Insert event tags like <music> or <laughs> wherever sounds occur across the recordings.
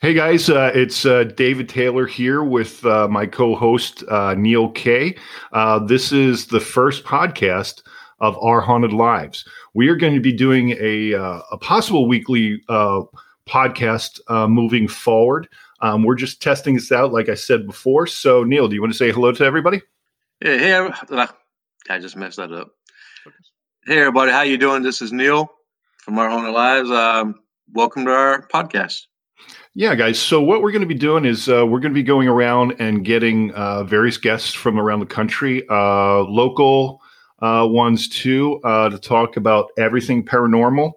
Hey guys, uh, it's uh, David Taylor here with uh, my co-host uh, Neil Kay. Uh, this is the first podcast of Our Haunted Lives. We are going to be doing a, uh, a possible weekly podcast moving forward. Um, we're just testing this out, like I said before. So, Neil, do you want to say hello to everybody? Hey, hey, I just messed that up. Hey, everybody, how you doing? This is Neil from Our Haunted Lives. Um, welcome to our podcast. Yeah, guys. So what we're going to be doing is uh, we're going to be going around and getting uh, various guests from around the country, uh, local uh, ones too, uh, to talk about everything paranormal,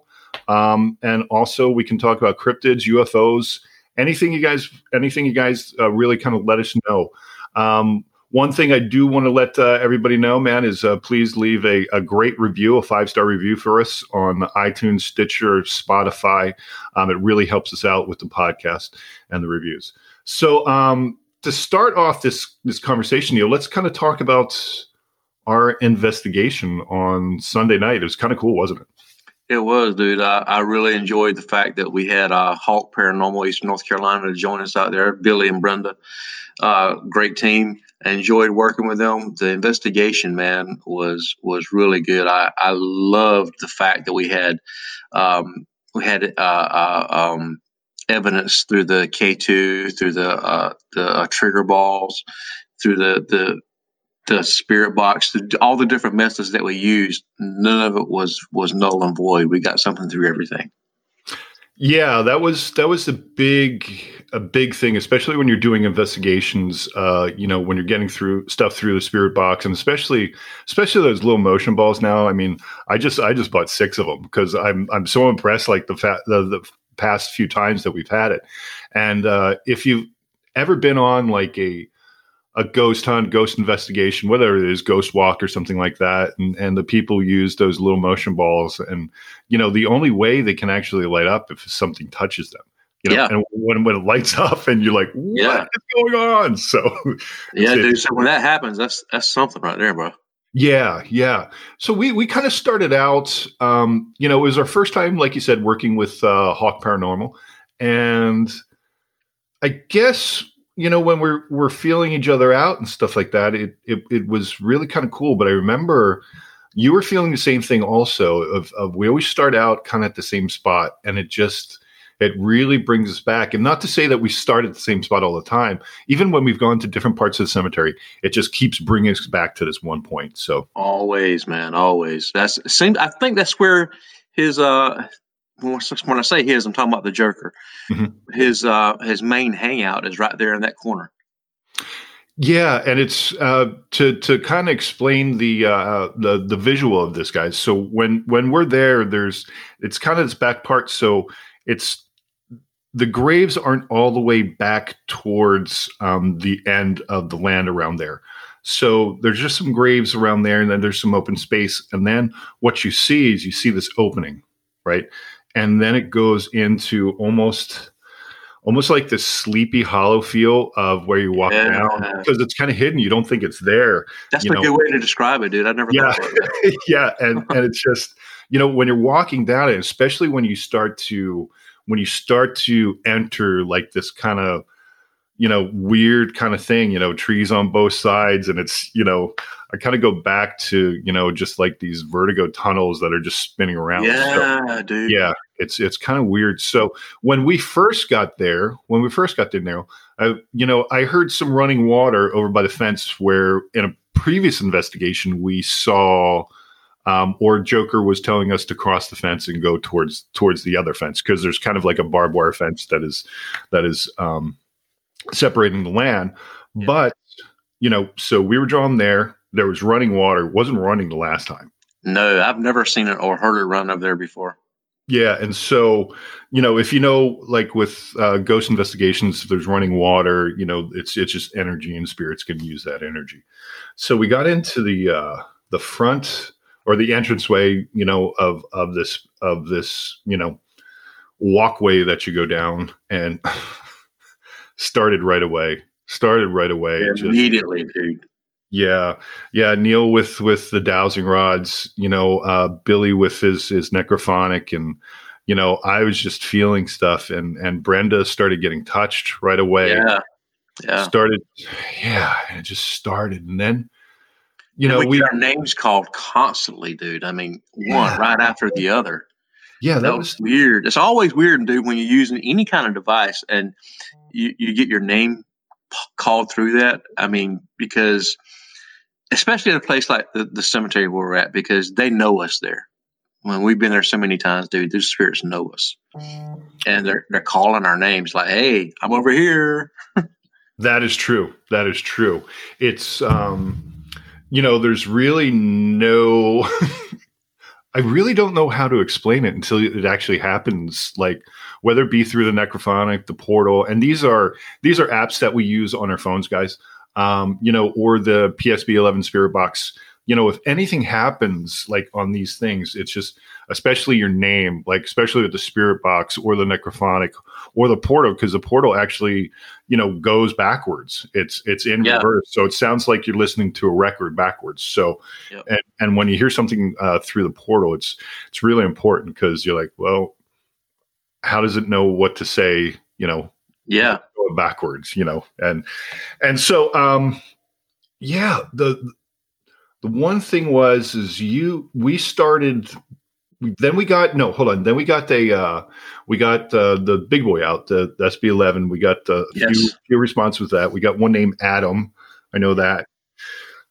um, and also we can talk about cryptids, UFOs, anything you guys, anything you guys uh, really kind of let us know. Um, one thing I do want to let uh, everybody know, man, is uh, please leave a, a great review, a five star review for us on iTunes, Stitcher, Spotify. Um, it really helps us out with the podcast and the reviews. So, um, to start off this this conversation, Neil, let's kind of talk about our investigation on Sunday night. It was kind of cool, wasn't it? It was, dude. I, I really enjoyed the fact that we had uh, Hawk Paranormal East North Carolina to join us out there. Billy and Brenda, uh, great team. I enjoyed working with them. The investigation, man, was was really good. I, I loved the fact that we had um, we had uh, uh, um, evidence through the K two, through the uh, the uh, trigger balls, through the the the spirit box, the, all the different methods that we used. None of it was was null and void. We got something through everything. Yeah, that was that was a big a big thing, especially when you're doing investigations. Uh, you know, when you're getting through stuff through the spirit box, and especially especially those little motion balls. Now, I mean, I just I just bought six of them because I'm I'm so impressed. Like the fa- the, the past few times that we've had it, and uh, if you've ever been on like a a ghost hunt, ghost investigation, whether it is ghost walk or something like that. And, and the people use those little motion balls. And, you know, the only way they can actually light up if something touches them. You know, yeah. and when, when it lights <laughs> up and you're like, what yeah. is going on? <laughs> So Yeah, dude. So when that happens, that's that's something right there, bro. Yeah, yeah. So we we kind of started out um, you know, it was our first time, like you said, working with uh Hawk Paranormal. And I guess you know when we're we're feeling each other out and stuff like that it it, it was really kind of cool. But i remember you were feeling the same thing also of, of we always start out kind of at the same spot and it just it really brings us back. And not to say that we start at the same spot all the time even when we've gone to different parts of the cemetery it just keeps bringing us back to this one point. So always man always. That's seems i think that's where his uh when I say his, I'm talking about the Joker. Mm-hmm. His uh, his main hangout is right there in that corner. Yeah, and it's uh, to to kind of explain the uh, the the visual of this, guys. So when when we're there, there's it's kind of this back part. So it's the graves aren't all the way back towards um, the end of the land around there. So there's just some graves around there, and then there's some open space. And then what you see is you see this opening, right? And then it goes into almost almost like this sleepy hollow feel of where you walk yeah. down because it's kind of hidden. You don't think it's there. That's a know. good way to describe it, dude. I never yeah. <laughs> yeah. And and it's just, you know, when you're walking down it, especially when you start to when you start to enter like this kind of you know, weird kind of thing, you know, trees on both sides. And it's, you know, I kind of go back to, you know, just like these vertigo tunnels that are just spinning around. Yeah, so, dude. Yeah. It's, it's kind of weird. So when we first got there, when we first got there now, I, you know, I heard some running water over by the fence where in a previous investigation we saw, um, or Joker was telling us to cross the fence and go towards towards the other fence because there's kind of like a barbed wire fence that is that is um, separating the land. Yeah. But, you know, so we were drawn there. There was running water. It wasn't running the last time. No, I've never seen it or heard it run up there before. Yeah, and so you know, if you know, like with uh, ghost investigations, if there's running water, you know, it's it's just energy, and spirits can use that energy. So we got into the uh, the front or the entranceway, you know, of of this of this, you know, walkway that you go down, and <laughs> started right away. Started right away. Yeah, immediately, dude. Yeah, yeah. Neil with with the dowsing rods. You know, uh, Billy with his his necrophonic, and you know, I was just feeling stuff, and and Brenda started getting touched right away. Yeah, yeah. Started, yeah, and it just started, and then, you And know, we, we get our names called constantly, dude. I mean, Yeah. one right after the other. Yeah, that, that was, was weird. It's always weird, dude, when you're using any kind of device and you, you get your name called through that. I mean, because especially at a place like the, the cemetery where we're at, because they know us there. When we've been there so many times, dude, those spirits know us, and they're they're calling our names like, "Hey, I'm over here." <laughs> That is true. That is true. It's um you know, there's really no <laughs> I really don't know how to explain it until it actually happens like whether it be through the necrophonic, the portal, and these are these are apps that we use on our phones, guys. Um, you know, or the PSB 11 Spirit Box. You know, if anything happens like on these things, it's just especially your name, like especially with the Spirit Box or the necrophonic or the portal, because the portal actually you know goes backwards. It's it's in Yeah. reverse. So it sounds like you're listening to a record backwards. So Yep. and, and when you hear something uh, through the portal it's it's really important because you're like well how does it know what to say you know? Yeah, backwards you know? And and so um yeah the the one thing was is you we started then we got no hold on. Then we got the uh we got uh, the big boy out the, the sb11 we got uh, a few, Yes. few responses with that. We got one named adam. I know that.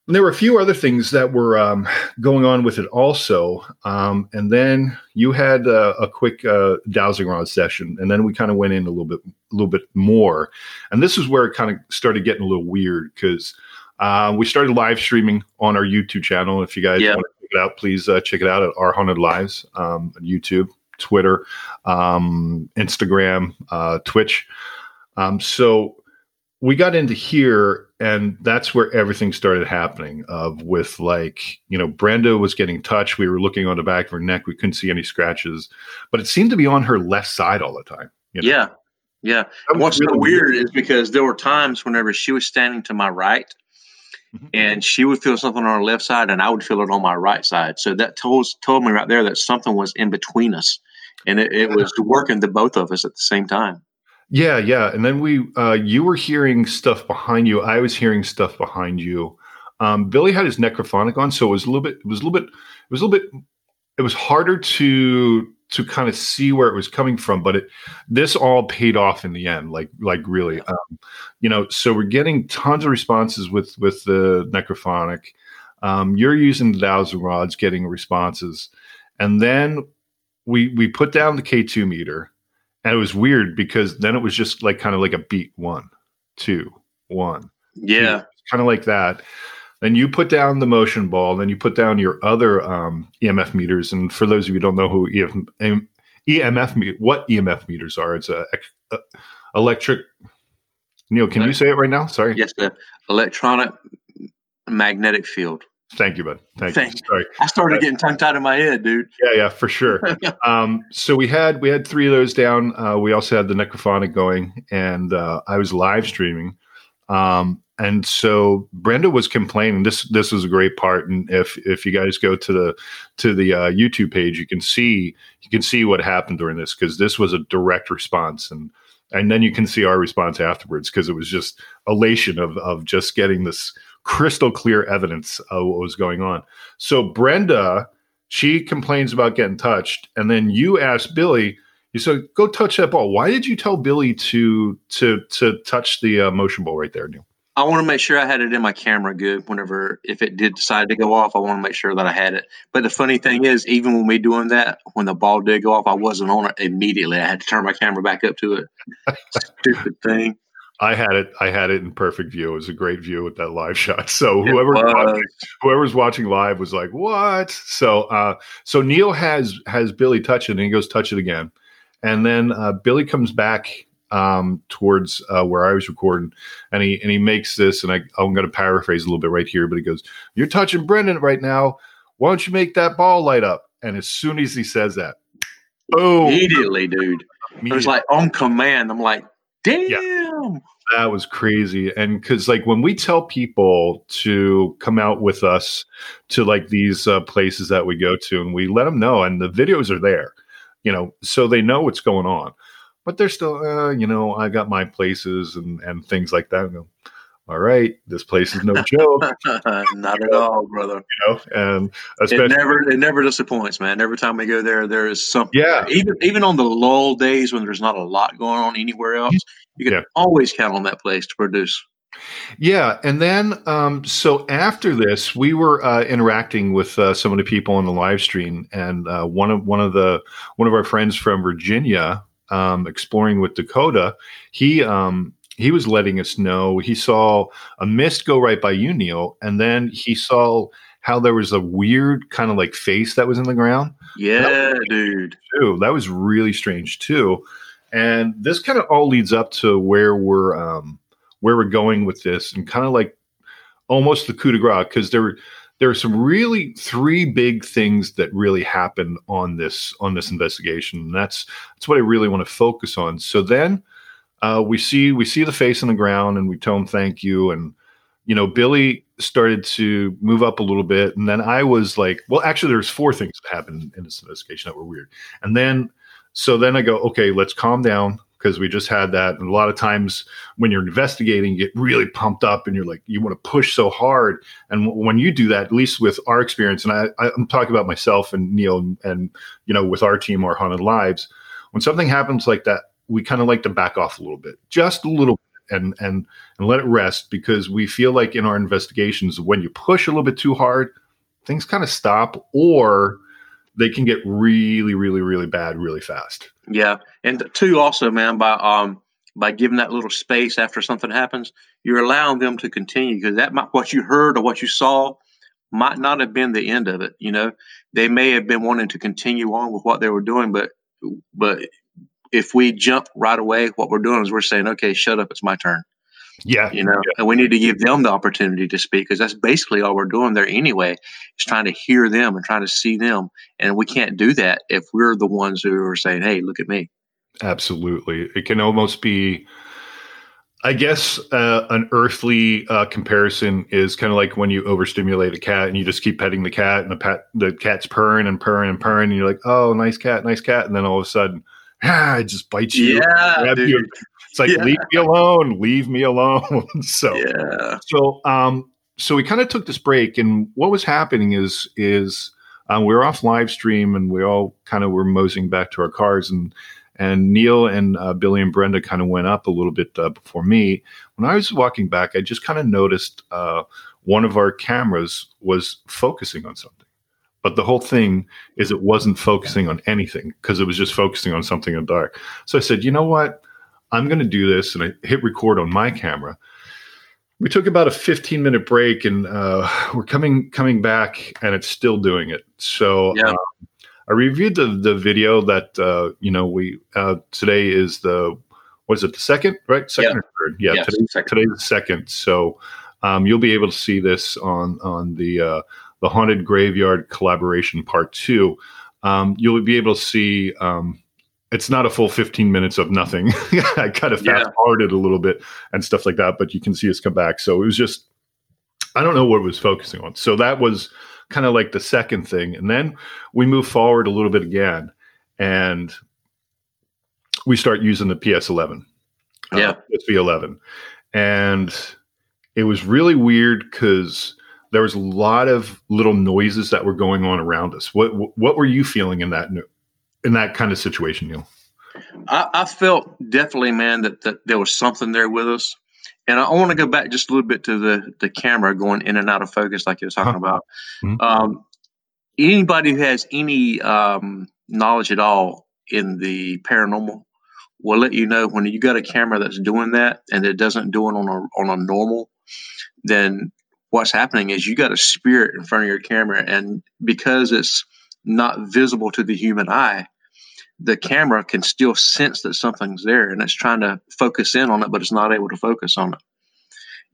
And there were a few other things that were um, going on with it also. Um, and then you had uh, a quick uh, dowsing rod session. And then we kind of went in a little bit a little bit more. And this is where it kind of started getting a little weird because uh, we started live streaming on our youtube channel. If you guys Yeah. want it out. Please uh, check it out at our haunted lives um, on youtube twitter um, instagram uh, twitch. Um, so we got into here and that's where everything started happening of with like you know brenda was getting touched we were looking on the back of her neck. We couldn't see any scratches but it seemed to be on her left side all the time you know? yeah, yeah. What's so really weird. is because there were times whenever she was standing to my right And she would feel something on her left side and I would feel it on my right side. So that told told me right there that something was in between us. And it, it was working the both of us at the same time. Yeah, yeah. And then we, uh, you were hearing stuff behind you. I was hearing stuff behind you. Um, Billy had his necrophonic on, so it was a little bit. It was a little bit. It was a little bit. It was harder to to kind of see where it was coming from, but it this all paid off in the end. Like like really, um, you know. So we're getting tons of responses with with the necrophonic. Um, you're using the dowsing rods, getting responses, and then we we put down the K two meter and it was weird because then it was just like kind of like a beat one two one Yeah. kind of like that then you put down the motion ball then you put down your other um, emf meters and for those of you who don't know who EF, emf what emf meters are it's a, a electric neil can you say it right now sorry Yes, the electronic magnetic field. thank you bud thank Thank you sorry I started getting tongue tied in my head, dude. Yeah, yeah, for sure. <laughs> um, so we had we had three of those down. Uh, we also had the necrophonic going, and uh, I was live streaming. Um, and so Brenda was complaining. This this was a great part. And if if you guys go to the to the uh, YouTube page, you can see you can see what happened during this because this was a direct response, and and then you can see our response afterwards because it was just elation of of just getting this crystal clear evidence of what was going on. So Brenda she complains about getting touched and then you ask billy you said go touch that ball why did you tell billy to to to touch the uh, motion ball right there neil I want to make sure I had it in my camera good whenever, if it did decide to go off, I want to make sure that I had it. But the funny thing is, even when we doing that, when the ball did go off, I wasn't on it immediately. I had to turn my camera back up to it. <laughs> Stupid thing. i had it i had it in perfect view it was a great view with that live <laughs> shot so whoever whoever's watching live was like what so uh so neil has has billy touch it and he goes touch it again and then uh billy comes back um towards uh where i was recording and he and he makes this and i i'm going to paraphrase a little bit right here but he goes you're touching brendan right now why don't you make that ball light up and as soon as he says that boom Immediately, dude. It was like on command. I'm like, damn. That was crazy. And because, like, when we tell people to come out with us to like these uh, places that we go to, and we let them know, and the videos are there, you know, so they know what's going on. But they're still, uh, you know, I got my places and and things like that. Go, all right, this place is no <laughs> joke. Not at all, brother. You know, and it never it never disappoints, man. Every time we go there, there is something. Yeah. Even even on the lull days when there's not a lot going on anywhere else, you can yeah. always count on that place to produce. Yeah, and then um, so after this, we were uh, interacting with uh, some of the people on the live stream, and uh, one of one of the one of our friends from Virginia, um, exploring with Dakota, he um, he was letting us know he saw a mist go right by you, Neil, and then he saw how there was a weird kind of like face that was in the ground. Yeah, dude. Too. That was really strange too. And this kind of all leads up to where we're um, where we're going with this, and kind of like almost the coup de grace because there there are some really three big things that really happened on this on this investigation. And that's that's what I really want to focus on. So then uh, we see we see the face on the ground, and we tell him thank you, and you know Billy started to move up a little bit, and then I was like, well, actually, there's four things that happened in this investigation that were weird, and then so then I go, okay, let's calm down because we just had that. And a lot of times when you're investigating, you get really pumped up and you're like, you want to push so hard. And w- when you do that, at least with our experience, and I, I'm talking about myself and Neil and, and, you know, with our team, our haunted lives, when something happens like that, we kind of like to back off a little bit, just a little bit and, and, and let it rest because we feel like in our investigations, when you push a little bit too hard, things kind of stop or they can get really, really, really bad really fast. Yeah, and two also, man, by um by giving that little space after something happens, you're allowing them to continue because that might what you heard or what you saw might not have been the end of it. You know, they may have been wanting to continue on with what they were doing, but but if we jump right away, what we're doing is we're saying, okay, shut up, it's my turn. Yeah. You know, yeah. and we need to give them the opportunity to speak because that's basically all we're doing there anyway, is trying to hear them and trying to see them. And we can't do that if we're the ones who are saying, hey, look at me. Absolutely. It can almost be, I guess, uh, an earthly uh, comparison is kind of like when you overstimulate a cat and you just keep petting the cat and the pet, the cat's purring and purring and purring. And you're like, oh, nice cat, nice cat. And then all of a sudden, ah, <laughs> it just bites you. Yeah. You it's like yeah. leave me alone, leave me alone. <laughs> so yeah. So um so we kind of took this break and what was happening is is um, we were off live stream and we all kind of were moseying back to our cars and and Neil and uh, Billy and Brenda kind of went up a little bit uh, before me. When I was walking back, I just kind of noticed uh, one of our cameras was focusing on something. But the whole thing is it wasn't focusing on anything because it was just focusing on something in the dark. So I said, you know what? I'm going to do this. And I hit record on my camera. We took about a 15 minute break and uh, <sighs> we're coming coming back and it's still doing it. So yeah. Um, I reviewed the, the video that, uh, you know, we uh, today is the, what is it, the second, right? Second yeah. or third? Yeah, yes, today's, second. today's the second. So um, you'll be able to see this on, on the, uh, the Haunted Graveyard collaboration part two. Um, you'll be able to see um, it's not a full 15 minutes of nothing. <laughs> I kind of fast forwarded a little bit and stuff like that, but you can see us come back. So it was just, I don't know what it was focusing on. So that was kind of like the second thing. And then we move forward a little bit again and we start using the PS11. Yeah. Uh, PSB11. And it was really weird because there was a lot of little noises that were going on around us. What, what were you feeling in that in that kind of situation, Neil? I, I felt definitely, man, that, that there was something there with us. And I want to go back just a little bit to the, the camera going in and out of focus, like you were talking huh. about. Mm-hmm. Um, anybody who has any um, knowledge at all in the paranormal will let you know when you got a camera that's doing that and it doesn't do it on a on a normal, then what's happening is you got a spirit in front of your camera, and because it's not visible to the human eye, the camera can still sense that something's there and it's trying to focus in on it, but it's not able to focus on it.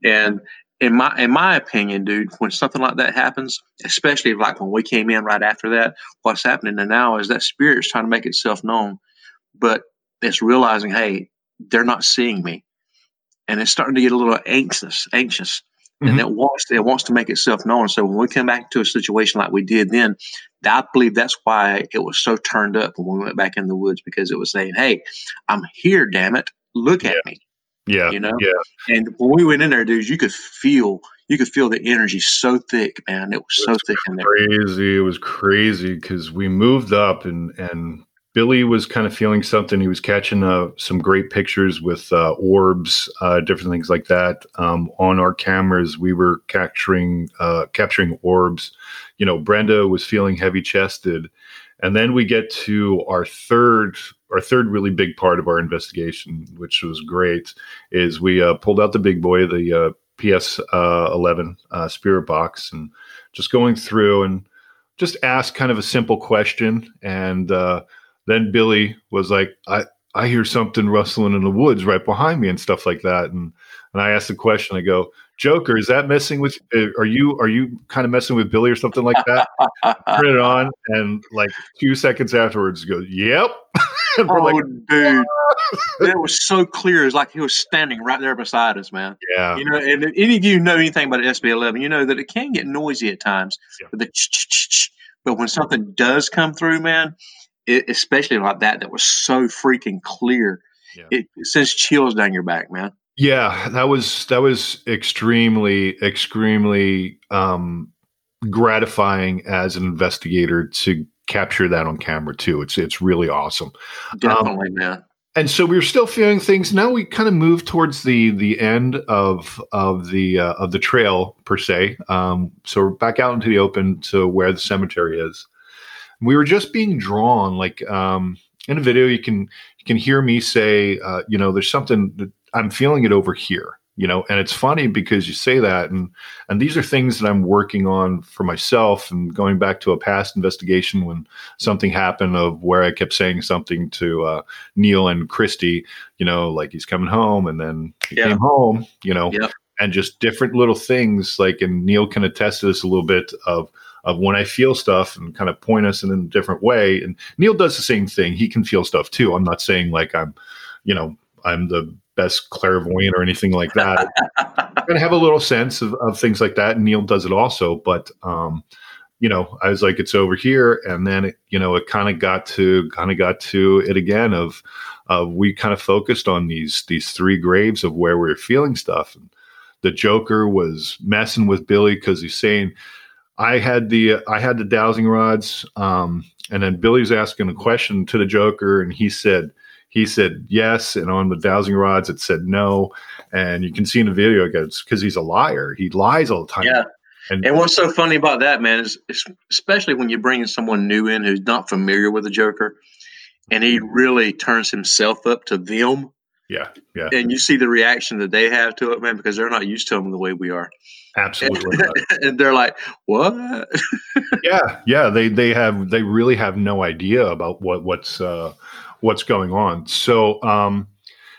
And in my in my opinion, dude, when something like that happens, especially like when we came in right after that, what's happening now is that spirit's trying to make itself known, but it's realizing, hey, they're not seeing me, and it's starting to get a little anxious, anxious, and mm-hmm. it wants it wants to make itself known. So when we come back to a situation like we did then, I believe that's why it was so turned up when we went back in the woods because it was saying, "Hey, I'm here, damn it, look at Yeah. me." Yeah. You know? Yeah. And when we went in there, dudes, you could feel you could feel the energy so thick, man. It was so It's thick in there. crazy. It was crazy because we moved up and and Billy was kind of feeling something. He was catching uh, some great pictures with uh, orbs, uh, different things like that. Um, on our cameras, we were capturing uh, capturing orbs. You know, Brenda was feeling heavy chested, and then we get to our third our third really big part of our investigation, which was great. Is we uh, pulled out the big boy, the uh, PS uh, 11 uh, Spirit Box, and just going through and just ask kind of a simple question. And then Billy was like, I, I hear something rustling in the woods right behind me and stuff like that. And, and I asked the question, I go, Joker, is that messing with, uh, are you, are you kind of messing with Billy or something like that? Turn it on. And like two seconds afterwards, he goes, yep. <laughs> oh, like, dude, it was so clear. It's like he was standing right there beside us, man. yeah, You know, and if any of you know anything about SB11, you know that it can get noisy at times. Yeah. With the but when something does come through, man, it, especially like that, that was so freaking clear. Yeah. It, it sends chills down your back, man. Yeah, that was that was extremely extremely um, gratifying as an investigator to capture that on camera too. It's it's really awesome. Definitely, man. And so we were still feeling things. Now we kind of move towards the the end of of the uh, of the trail per se. Um, so we're back out into the open to where the cemetery is. We were just being drawn, like um, in a video. You can you can hear me say, uh, you know, there's something that I'm feeling it over here. You know, and it's funny because you say that, and and these are things that I'm working on for myself, and going back to a past investigation when something happened of where I kept saying something to uh, Neil and Christy, you know, like he's coming home and then he Yeah. came home, you know, Yep. and just different little things like, and Neil can attest to this a little bit of, of when I feel stuff and kind of point us in a different way. And Neil does the same thing. He can feel stuff too. I'm not saying like I'm, you know, I'm the best clairvoyant or anything like that. <laughs> I'm to have a little sense of, of things like that. And Neil does it also, but, um, you know, I was like, it's over here. And then, it, you know, it kind of got to, kind of got to it again of, uh, we kind of focused on these, these three graves of where we were feeling stuff. And the Joker was messing with Billy because he's saying, I had the, I had the dowsing rods. Um, and then Billy's asking a question to the Joker and he said, he said yes. And on the dowsing rods, it said no. And you can see in the video, it's because he's a liar. He lies all the time. Yeah. And- And what's so funny about that, man, is is especially when you're bringing someone new in who's not familiar with the Joker, and he really turns himself up to them, Yeah. Yeah. and you see the reaction that they have to it, man, because they're not used to them the way we are, Absolutely. <laughs> and they're like, "What?" <laughs> yeah yeah they they have they really have no idea about what what's uh what's going on so um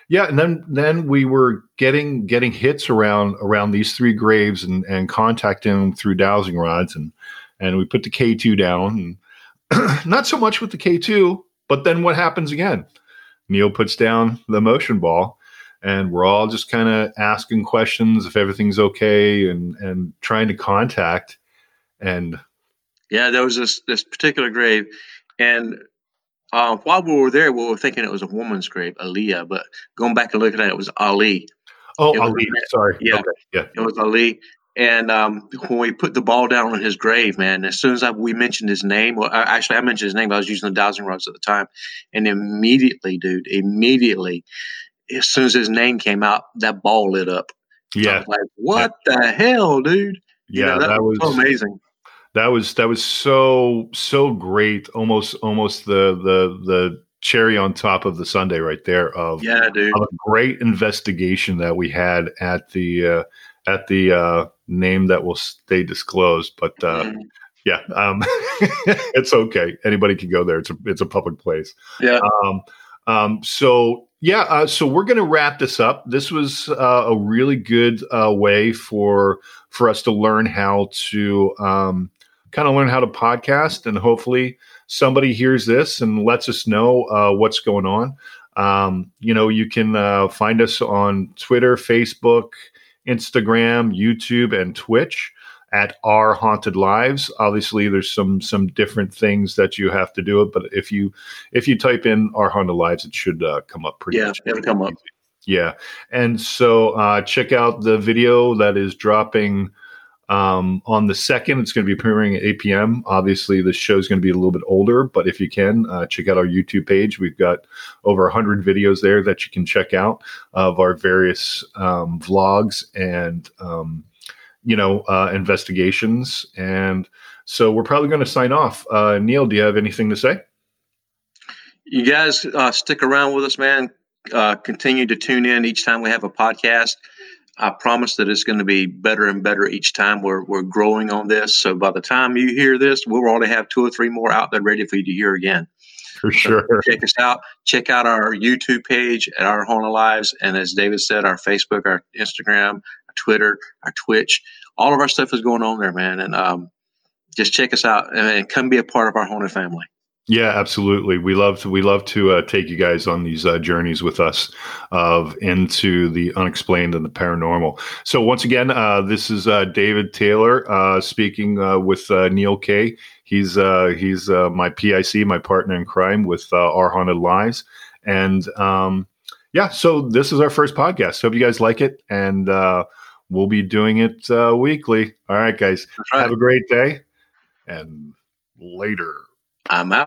yeah and then then we were getting getting hits around around these three graves and and contacting them through dowsing rods and and we put the k2 down and <clears throat> not so much with the k2 but then what happens again neil puts down the motion ball and we're all just kind of asking questions if everything's okay and and trying to contact and Yeah, there was this this particular grave, and uh, while we were there, we were thinking it was a woman's grave, Aaliyah. But going back and looking at it, it was Ali. Oh, It Ali. Sorry. Yeah. Okay. Yeah. It was Ali. And um, when we put the ball down on his grave, man, as soon as I, we mentioned his name, well, actually, I mentioned his name. I was using the dowsing rods at the time, and immediately, dude, immediately, as soon as his name came out, that ball lit up. Yeah. was like, what the hell, dude? You Yeah. know, that, was so amazing. that was that was so so great. Almost almost the the the cherry on top of the sundae right there of, Yeah, dude. of a great investigation that we had at the uh, at the uh, name that will stay disclosed. But uh, <laughs> yeah, um, <laughs> it's okay. Anybody can go there. It's a it's a public place. Yeah. Um, um, so yeah, uh, so we're going to wrap this up. This was uh, a really good uh, way for for us to learn how to um, kind of learn how to podcast, and hopefully somebody hears this and lets us know uh, what's going on. Um, you know, you can uh, find us on Twitter, Facebook, Instagram, YouTube, and Twitch at our haunted lives. Obviously there's some some different things that you have to do it but if you if you type in our haunted lives it should uh, come up pretty yeah much it'll come up. yeah. And so uh, check out the video that is dropping um, on the second it's going to be premiering at 8 p.m obviously the show is going to be a little bit older but if you can uh, check out our youtube page we've got over 100 videos there that you can check out of our various um, vlogs and um, you know, uh, investigations. And so we're probably going to sign off. Uh, Neil, do you have anything to say? You guys uh, stick around with us, man. Uh, continue to tune in each time we have a podcast. I promise that it's going to be better and better each time. We're, we're growing on this. So by the time you hear this, we'll already have two or three more out there ready for you to hear again. For sure. So check us out. Check out our YouTube page at Our Haunted Lives. And as David said, our Facebook, our Instagram, our Twitter, our Twitch. All of our stuff is going on there, man. And um, just check us out and, and, come be a part of our haunted family. Yeah, absolutely. We love to we love to uh, take you guys on these uh, journeys with us of into the unexplained and the paranormal. So once again, uh, this is uh, David Taylor uh, speaking uh, with Neil Kay. He's he's my PIC, my partner in crime with Our Haunted Lives, and um, yeah. So this is our first podcast. Hope you guys like it, and we'll be doing it uh, weekly. All right, guys. Have a great day and later. I'm out.